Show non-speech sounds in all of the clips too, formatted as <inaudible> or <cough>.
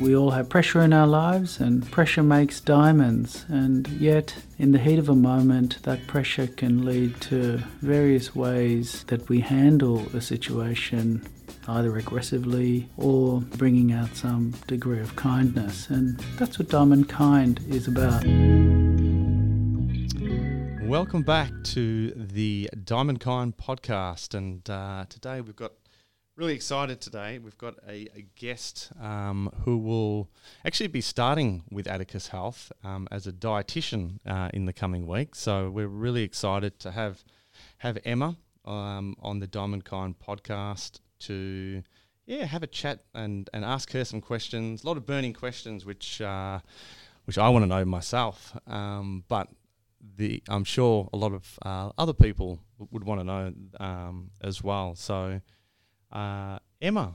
We all have pressure in our lives, and pressure makes diamonds. And yet, in the heat of a moment, that pressure can lead to various ways that we handle a situation, either aggressively or bringing out some degree of kindness. And that's what Diamond Kind is about. Welcome back to the Diamond Kind podcast. And uh, today we've got really excited today. We've got a, a guest um, who will actually be starting with Atticus Health um, as a dietitian uh, in the coming week. So we're really excited to have have Emma um, on the Diamond Kind podcast to yeah have a chat and, and ask her some questions. A lot of burning questions, which uh, which I want to know myself. Um, but the I'm sure a lot of uh, other people would want to know um, as well. So, uh, Emma,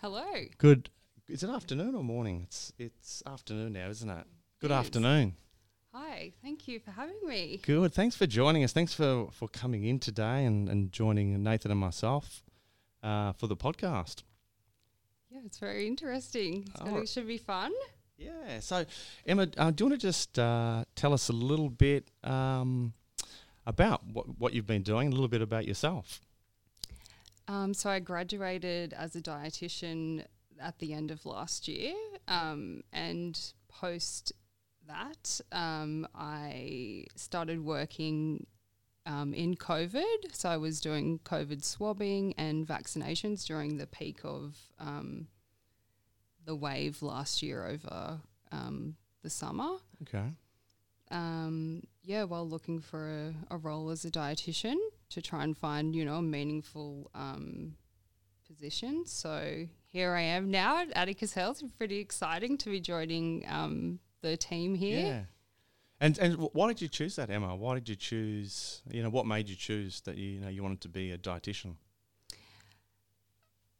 Hello. good. Is it afternoon or morning? It's it's afternoon now, isn't it? Good It afternoon. Hi. Thank you for having me. Good. Thanks for joining us. Thanks for for coming in today and and joining Nathan and myself uh, for the podcast. Yeah, it's very interesting. It's gonna, Alright. should be fun. Yeah. So, Emma, uh, do you want to just uh, tell us a little bit um, about what what you've been doing, a little bit about yourself? Um, so I graduated as a dietitian at the end of last year, um, and post that, um, I started working um, in COVID. So I was doing COVID swabbing and vaccinations during the peak of um, the wave last year over um, the summer. Okay. um, yeah, while looking for a, a role as a dietitian to try and find, you know, a meaningful um, position. So here I am now at Atticus Health. Pretty exciting to be joining um, the team here. Yeah. And and why did you choose that, Emma? Why did you choose? You know, what made you choose that you, you know you wanted to be a dietitian?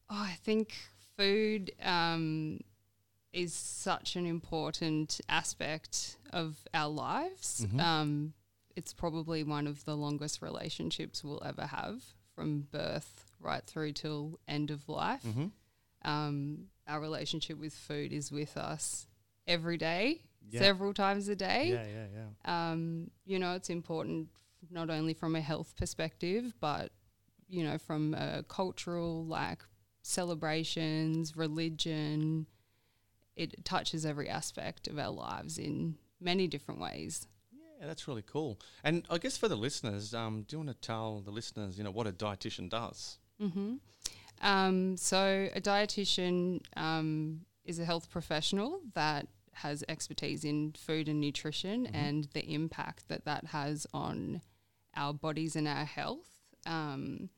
Oh, I think food um, is such an important aspect of our lives. Mhm. Um, it's probably one of the longest relationships we'll ever have from birth right through till end of life. Mm-hmm. Um, our relationship with food is with us every day, Yeah. several times a day. Yeah, yeah, yeah. Um, you know, it's important not only from a health perspective, but you know, from a cultural like celebrations, religion. It touches every aspect of our lives in many different ways. Yeah, that's really cool. And I guess for the listeners, um, do you want to tell the listeners, you know, what a dietitian does? hmm Um, so, a dietitian um, is a health professional that has expertise in food and nutrition Mhm. and the impact that that has on our bodies and our health. Um,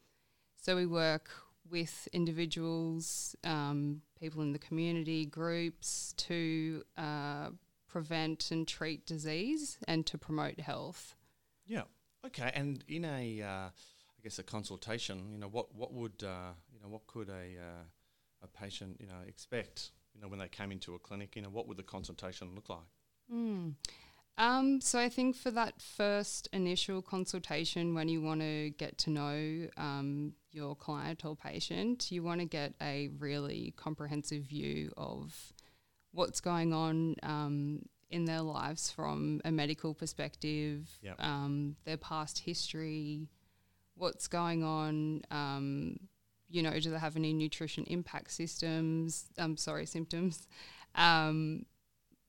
so, we work with individuals, um, people in the community, groups to uh, prevent and treat disease and to promote health. Yeah. Okay. And in a, uh, I guess, a consultation, you know, what what would uh, you know what could a uh, a patient you know expect? You know, when they came into a clinic, you know, what would the consultation look like? Mm. Um, so I think for that first initial consultation, when you want to get to know um, your client or patient, you want to get a really comprehensive view of what's going on um, in their lives from a medical perspective, Yep. um, their past history, what's going on. Um, you know, do they have any nutrition impact systems? I'm sorry, symptoms. Um,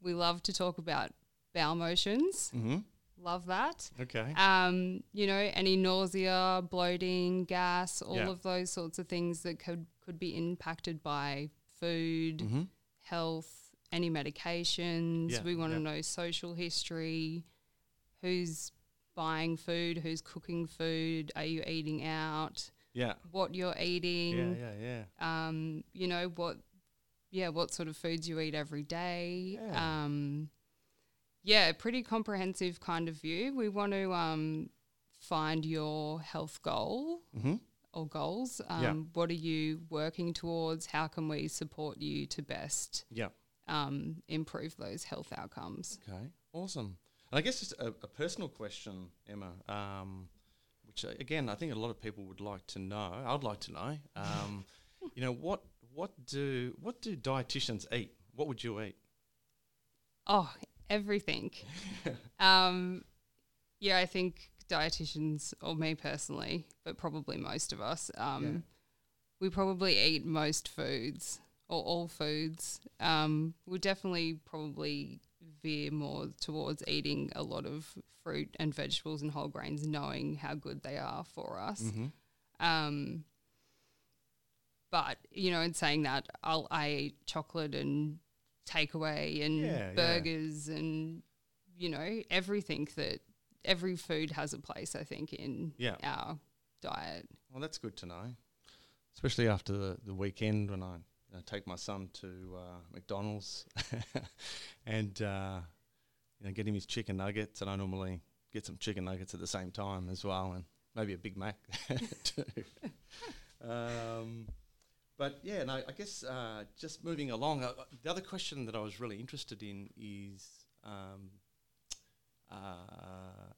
we love to talk about bowel motions. Mm-hmm. Love that. Okay. Um, you know, any nausea, bloating, gas, all Yeah. of those sorts of things that could could be impacted by food, Mm-hmm. health, any medications. Yeah, we want to yeah. know social history, who's buying food, who's cooking food, are you eating out, Yeah. what you're eating, Yeah. Yeah. Yeah. um, you know, what yeah, what sort of foods you eat every day. Yeah. Um yeah, pretty comprehensive kind of view. We want to um find your health goal Mm-hmm. or goals. Um, Yeah. What are you working towards? How can we support you to best Yeah. Um, improve those health outcomes? Okay. Awesome. And I guess just a, a personal question, Emma, um, which uh, again I think a lot of people would like to know. I'd like to know. Um, <laughs> you know what what do what do dietitians eat? What would you eat? Oh, everything. <laughs> um, yeah, I think dietitians, or me personally, but probably most of us, um, Yeah. we probably eat most foods or all foods. Um, we'll definitely probably veer more towards eating a lot of fruit and vegetables and whole grains, knowing how good they are for us. Mm-hmm. Um, but you know, in saying that, I'll I eat chocolate and takeaway and Yeah, yeah. burgers and you know everything that every food has a place. I think in Yeah. our diet. Well, that's good to know, especially after the, the weekend when I uh, take my son to uh, McDonald's <laughs> and uh, you know get him his chicken nuggets, and I normally get some chicken nuggets at the same time as well, and maybe a Big Mac <laughs> too. <laughs> um, but yeah, no, I guess uh, just moving along. Uh, the other question that I was really interested in is. Um, uh,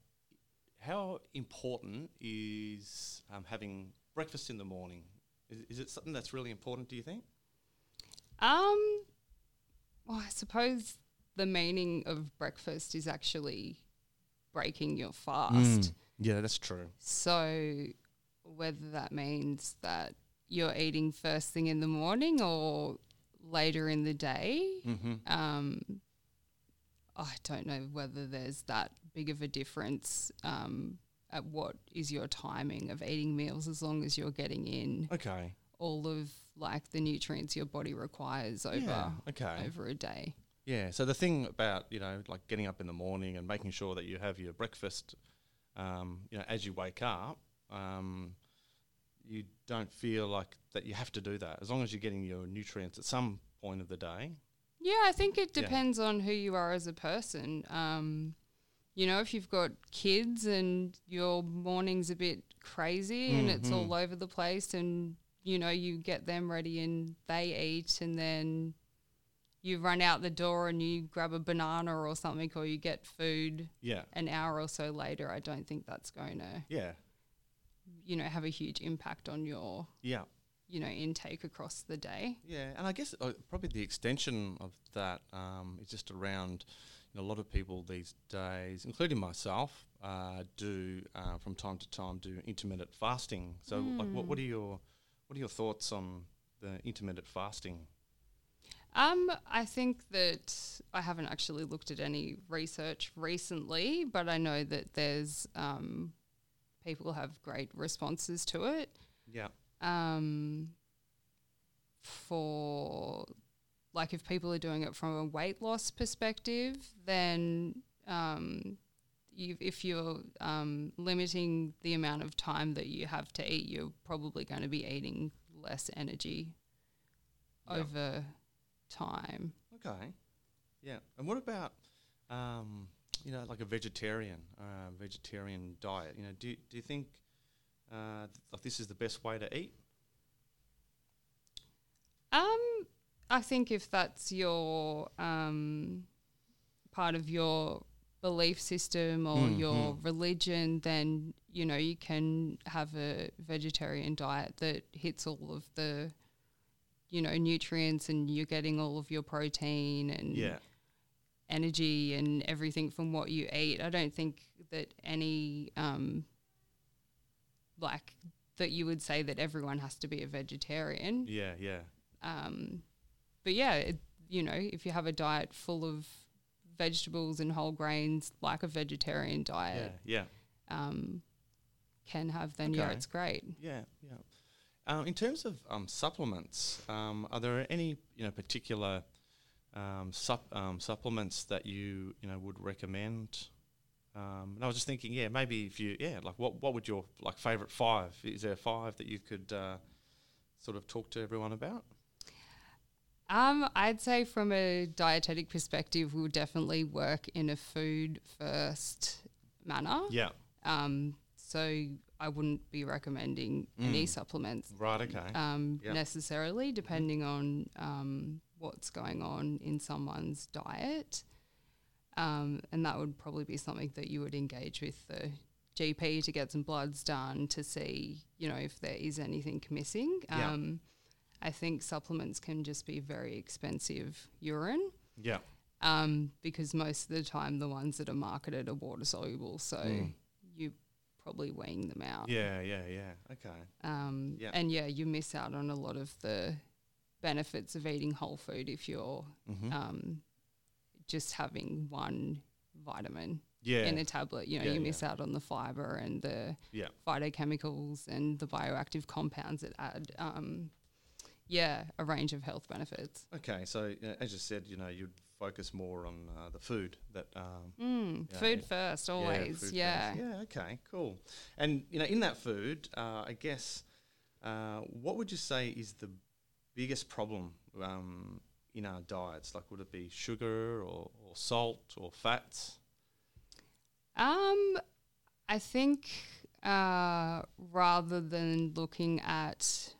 how important is um, having breakfast in the morning? Is, is it something that's really important? Do you think? Um, well, I suppose the meaning of breakfast is actually breaking your fast. Yeah, that's true. So, whether that means that you're eating first thing in the morning or later in the day, Mm-hmm. um, I don't know whether there's that big of a difference um, at what is your timing of eating meals, as long as you're getting in Okay. All of like the nutrients your body requires over Yeah. Okay. over a day. Yeah. So the thing about you know like getting up in the morning and making sure that you have your breakfast, um, you know, as you wake up, um, you don't feel like that you have to do that as long as you're getting your nutrients at some point of the day. Yeah, I think it Yeah. depends on who you are as a person. Um, you know, if you've got kids and your morning's a bit crazy and it's all over the place, and you know, you get them ready and they eat, and then you run out the door and you grab a banana or something, or you get food Yeah. an hour or so later, I don't think that's going to, Yeah. you know, have a huge impact on your, Yeah. you know, intake across the day. Yeah, and I guess uh, probably the extension of that um, is just around you know, a lot of people these days, including myself, uh, do uh, from time to time do intermittent fasting. So, like, what, what are your what are your thoughts on the intermittent fasting? Um, I think that I haven't actually looked at any research recently, but I know that there's um, people have great responses to it. Yeah, Um, for like if people are doing it from a weight loss perspective, then um, you, if you're um, limiting the amount of time that you have to eat, you're probably going to be eating less energy Yeah. over time. okay, yeah. And what about um, you know like a vegetarian uh, vegetarian diet? You know, do do you think uh, th- like this is the best way to eat? Um, I think if that's your um, part of your belief system or Mm, your religion, then you know you can have a vegetarian diet that hits all of the you know nutrients and you're getting all of your protein and Yeah, energy and everything from what you eat. I don't think that any um, like that you would say that everyone has to be a vegetarian. yeah, yeah. Um, but yeah, it, you know, if you have a diet full of vegetables and whole grains, like a vegetarian diet, yeah. um, can have, then yeah, it's great. Yeah, yeah. Um, in terms of um, supplements, um, are there any you know particular um, sup- um, supplements that you you know would recommend? Um, and I was just thinking, yeah, maybe if you yeah, like what what would your like favorite five? Is there five that you could uh, sort of talk to everyone about? Um, I'd say from a dietetic perspective, we'll definitely work in a food first manner. Yeah, Um, so I wouldn't be recommending any supplements right. Okay. um, Yep. necessarily, depending on um, what's going on in someone's diet. Um, and that would probably be something that you would engage with the GP to get some bloods done to see, you know, if there is anything missing. Yeah. Um, I think supplements can just be very expensive urine Yeah. um, because most of the time the ones that are marketed are water soluble. So Mm. you probably weeing them out. Yeah, yeah, yeah. Okay. Um, Yeah. And yeah, you miss out on a lot of the benefits of eating whole food if you're hmm um, just having one vitamin yeah. in a tablet. You know, Yeah, you yeah. miss out on the fiber and the Yeah. phytochemicals and the bioactive compounds that add, um, yeah, a range of health benefits. Okay, so uh, as you said, you know, you'd focus more on uh, the food that. Um, Mm, Yeah, food yeah. first, yeah, always. food Yeah. first. Yeah. Okay. Cool. And you know, in that food, uh, I guess, uh, what would you say is the biggest problem um, in our diets? Like, would it be sugar or, or salt or fats? Um, I think uh, rather than looking at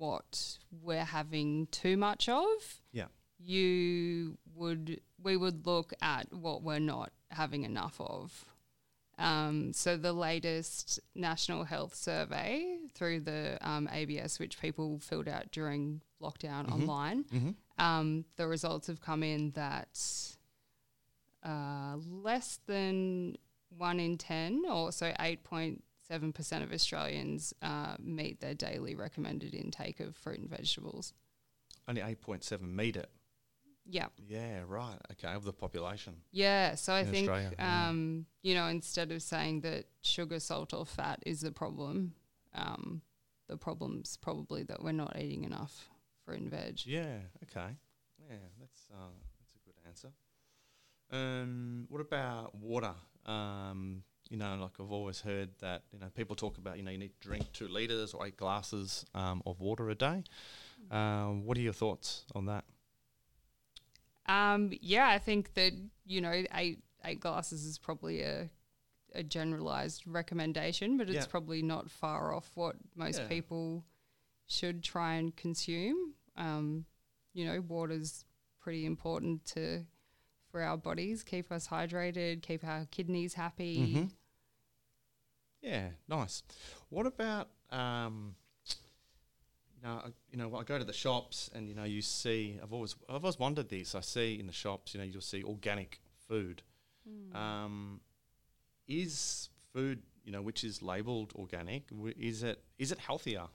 what we're having too much of, Yeah. you would we would look at what we're not having enough of. Um, so the latest National Health Survey through the um, ABS, which people filled out during lockdown online, Mm-hmm. um, the results have come in that uh, less than one in 10, or so 8.7% of Australians uh, meet their daily recommended intake of fruit and vegetables. Only eight point seven meet it. Yeah. Yeah. Right. Okay. Of the population. Yeah. So I In think, um, you know, instead of saying that sugar, salt, or fat is the problem, um, the problem's probably that we're not eating enough fruit and veg. Yeah. Okay. Yeah. That's uh, that's a good answer. Um, what about water? Um, you know, like I've always heard that you know people talk about you know you need to drink two liters or eight glasses um, of water a day. Um, what are your thoughts on that? Um, yeah, I think that you know eight eight glasses is probably a a generalized recommendation, but it's Yeah. probably not far off what most Yeah. people should try and consume. Um, you know, water's pretty important to for our bodies, keep us hydrated, keep our kidneys happy. Mhm. Yeah, nice. What about um, you know, I- you know, I go to the shops and you know you see. I've always I've always wondered this. I see in the shops, you know, you'll see organic food. Hmm. Um, is food you know which is labelled organic? w- Is it is it healthier?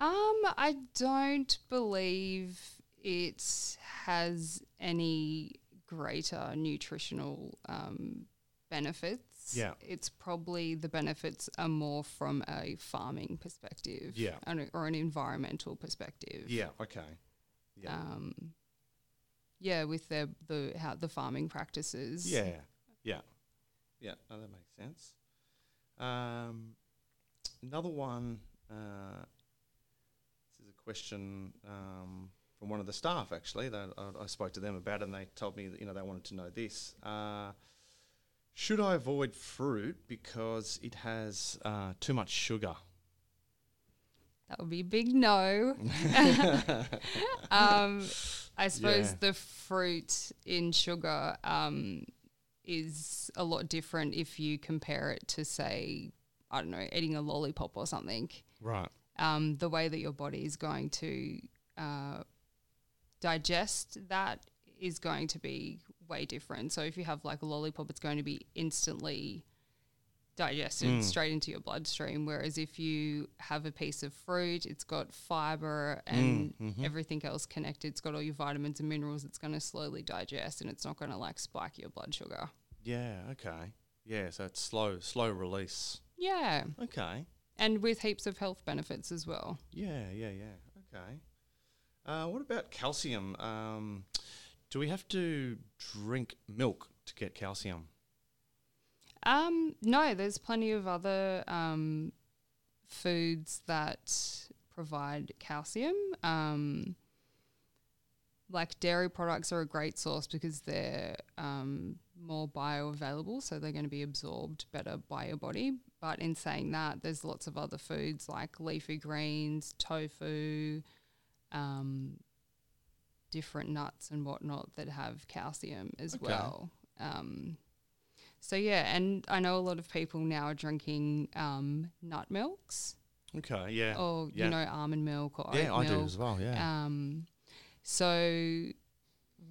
Um, I don't believe it has any greater nutritional um, benefits. Yeah. It's probably the benefits are more from a farming perspective. Yeah. and- Or an environmental perspective. Yeah. Okay. Yeah. Um, yeah, with their the how the farming practices. Yeah, yeah, yeah. No, that makes sense. Um, another one. Uh, this is a question um, from one of the staff. Actually, that I, I spoke to them about, it and they told me that you know they wanted to know this. Uh, should I avoid fruit because it has uh, too much sugar? That would be a big no. <laughs> um, I suppose Yeah. the fruit in sugar um, is a lot different if you compare it to, say, I don't know, eating a lollipop or something. Right. Um, the way that your body is going to uh, digest that is going to be way different. So if you have like a lollipop, it's going to be instantly digested Mm. straight into your bloodstream. Whereas if you have a piece of fruit, it's got fiber and Mm, mhm. everything else connected. It's got all your vitamins and minerals. It's going to slowly digest, and it's not going to like spike your blood sugar. Yeah. Okay. Yeah. So it's slow, slow release. Yeah, Okay. and with heaps of health benefits as well. Yeah, yeah, yeah. Okay. Uh, what about calcium? Um, do we have to drink milk to get calcium? Um, no, there's plenty of other um, foods that provide calcium. Um, like dairy products are a great source because they're um, more bioavailable, so they're going to be absorbed better by your body. But in saying that, there's lots of other foods like leafy greens, tofu, um, different nuts and whatnot that have calcium as Okay. well. Um, so yeah, and I know a lot of people now are drinking um, nut milks. Okay, yeah. or yeah. you know almond milk or yeah, I do as well, yeah. Um, so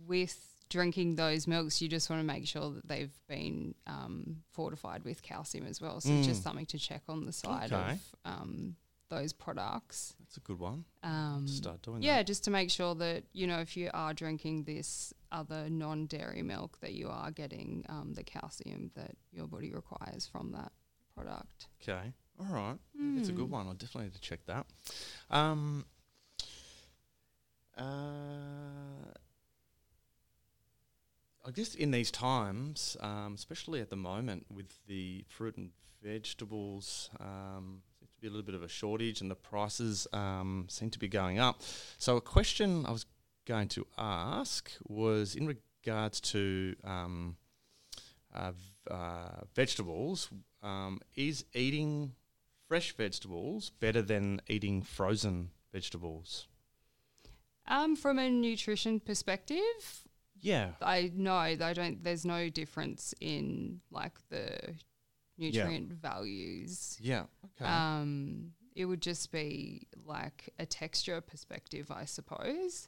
with drinking those milks, you just want to make sure that they've been um, fortified with calcium as well. So it's just Mm. something to check on the side Okay. of um, those products. That's a good one. Um, Start doing yeah, that. just to make sure that you know if you are drinking this other non-dairy milk, that you are getting um, the calcium that your body requires from that product. Okay. All right. It's a good Mm. one. I'll definitely need to check that. Um, uh, I guess in these times, um, especially at the moment with the fruit and vegetables, um, be a little bit of a shortage, and the prices um, seem to be going up. So, a question I was going to ask was in regards to um, uh, uh, vegetables. Um, is eating fresh vegetables better than eating frozen vegetables? Um, from a nutrition perspective, Yeah. I know I don't. There's no difference in like the nutrient values. Yeah. Okay. Um, it would just be like a texture perspective, I suppose.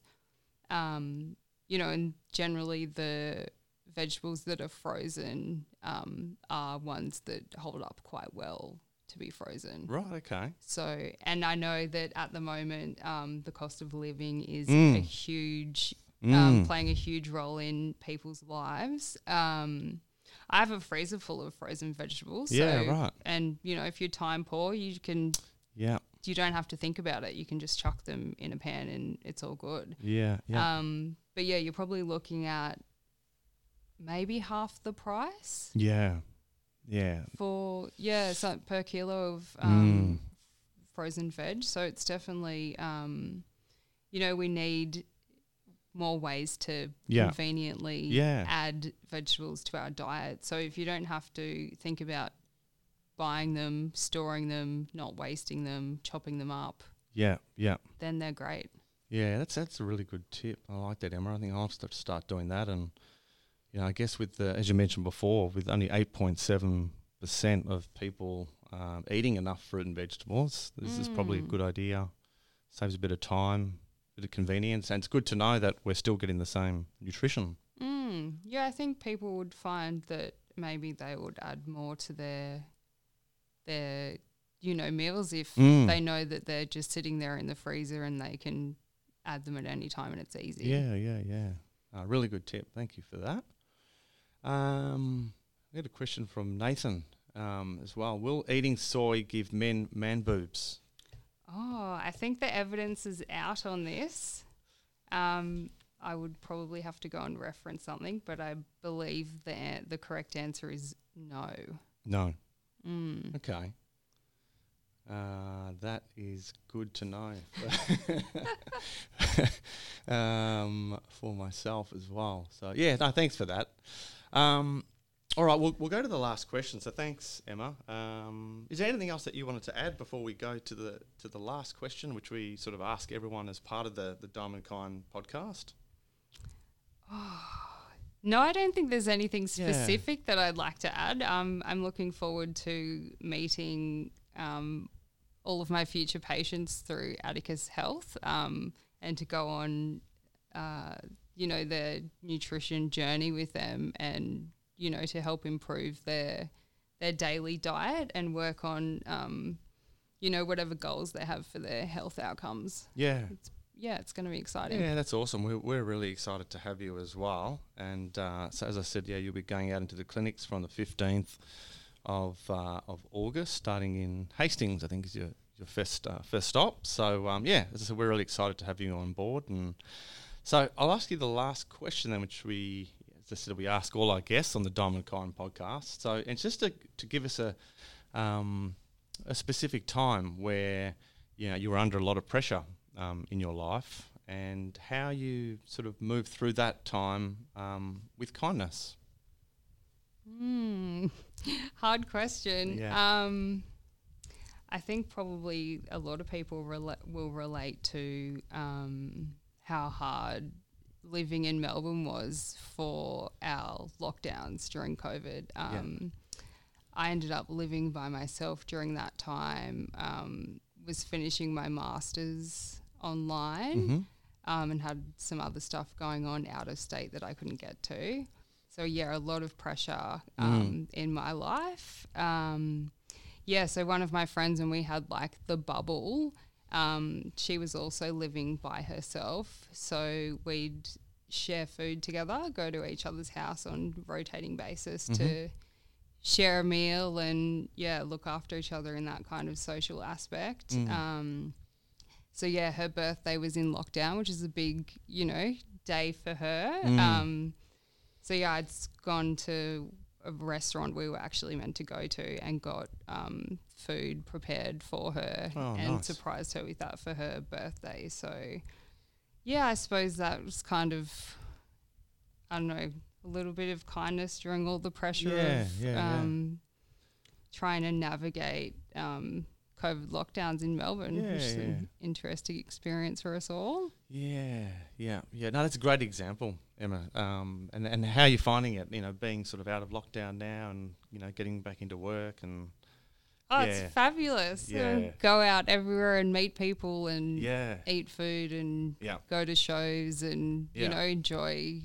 Um, you know, and generally the vegetables that are frozen um, are ones that hold up quite well to be frozen. right. Okay. So, and I know that at the moment, um, the cost of living is a Mm. huge, Mm. um, playing a huge role in people's lives. Um, I have a freezer full of frozen vegetables. Yeah, so, right. And you know, if you're time poor, you can Yeah. you don't have to think about it. You can just chuck them in a pan and it's all good. Yeah. Yeah. Um, but yeah, you're probably looking at maybe half the price yeah. Yeah. for yeah, so per kilo of um, Mm. frozen veg. So it's definitely, um, you know, we need more ways to Yeah. conveniently Yeah. add vegetables to our diet. So if you don't have to think about buying them, storing them, not wasting them, chopping them up, Yeah. Yeah. then they're great. Yeah, that's that's a really good tip. I like that, Emma. I think I'll have to start doing that. And you know, I guess with the as you mentioned before, with only eight point seven percent of people um, eating enough fruit and vegetables, this is probably a Mm. good idea. Saves a bit of time, bit of convenience, and it's good to know that we're still getting the same nutrition. Mm, yeah, I think people would find that maybe they would add more to their their you know meals if Mm. they know that they're just sitting there in the freezer and they can add them at any time and it's easy. Yeah, yeah, yeah. Uh, really good tip. Thank you for that. Um, I had a question from Nathan um, as well. Will eating soy give men man boobs? Oh, I think the evidence is out on this. Um, I would probably have to go and reference something, but I believe the an- the correct answer is no. No. Mm. Okay. Uh, that is good to know <laughs> <laughs> um, for myself as well. So yeah, no, thanks for that. Um, all right, we'll, we'll go to the last question. So thanks, Emma. Um, is there anything else that you wanted to add before we go to the to the last question, which we sort of ask everyone as part of the the Diamond Kind podcast? <sighs> No, I don't think there's anything Yeah. specific that I'd like to add. Um, I'm looking forward to meeting um, all of my future patients through Atticus Health um, and to go on, uh, you know, their nutrition journey with them and, you know, to help improve their their daily diet and work on, um, you know, whatever goals they have for their health outcomes. Yeah. Yeah, it's going to be exciting. Yeah, that's awesome. We're, we're really excited to have you as well. And uh, so, as I said, yeah, you'll be going out into the clinics from the 15th of uh, of August, starting in Hastings, I think is your, your first, uh, first stop. So, um, yeah, as I said, we're really excited to have you on board. And so, I'll ask you the last question then, which we, I said, we ask all our guests on the Diamond Kind podcast. So, it's just to, to give us a, um, a specific time where you know you were under a lot of pressure um, in your life and how you sort of move through that time um, with kindness. Hmm. <laughs> Hard question. Yeah. Um, I think probably a lot of people rela- will relate to um, how hard living in Melbourne was for our lockdowns during COVID. Um, I ended up living by myself during that time um, was finishing my masters online Mm-hmm. um, and had some other stuff going on out of state that I couldn't get to. So yeah, a lot of pressure um, in my life. Um, yeah, so one of my friends and we had like the bubble. Um, she was also living by herself, so we'd share food together, go to each other's house on rotating basis to share a meal and yeah, look after each other in that kind of social aspect. Mm. Um, so yeah, her birthday was in lockdown, which is a big, you know, day for her. Mm. Um, so yeah, I'd gone to a restaurant we were actually meant to go to and got um, food prepared for her Oh, and nice. surprised her with that for her birthday. So yeah, I suppose that was kind of, I don't know, a little bit of kindness during all the pressure Yeah, of yeah, yeah. um, trying to navigate um, COVID lockdowns in Melbourne, Yeah, which is yeah. an interesting experience for us all. Yeah, yeah, yeah. No, that's a great example, Emma. Um, and and how you're finding it, you know, being sort of out of lockdown now, and you know, getting back into work, and Oh, Yeah. it's fabulous. Yeah. Go out everywhere and meet people and yeah, eat food and yeah, go to shows and, you know, enjoy,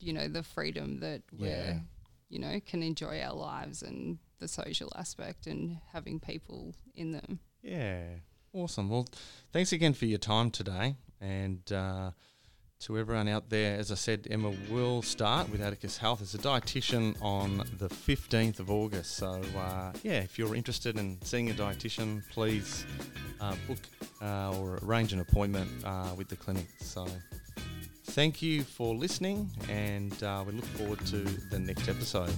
you know, the freedom that Yeah. we're, you know, can enjoy our lives and the social aspect and having people in them. yeah. Awesome. Well, thanks again for your time today, and uh, to everyone out there. As I said, Emma will start with Atticus Health as a dietitian on the 15th of August. So, uh, yeah, if you're interested in seeing a dietitian, please uh, book uh, or arrange an appointment uh, with the clinic. So, thank you for listening, and uh, we look forward to the next episode.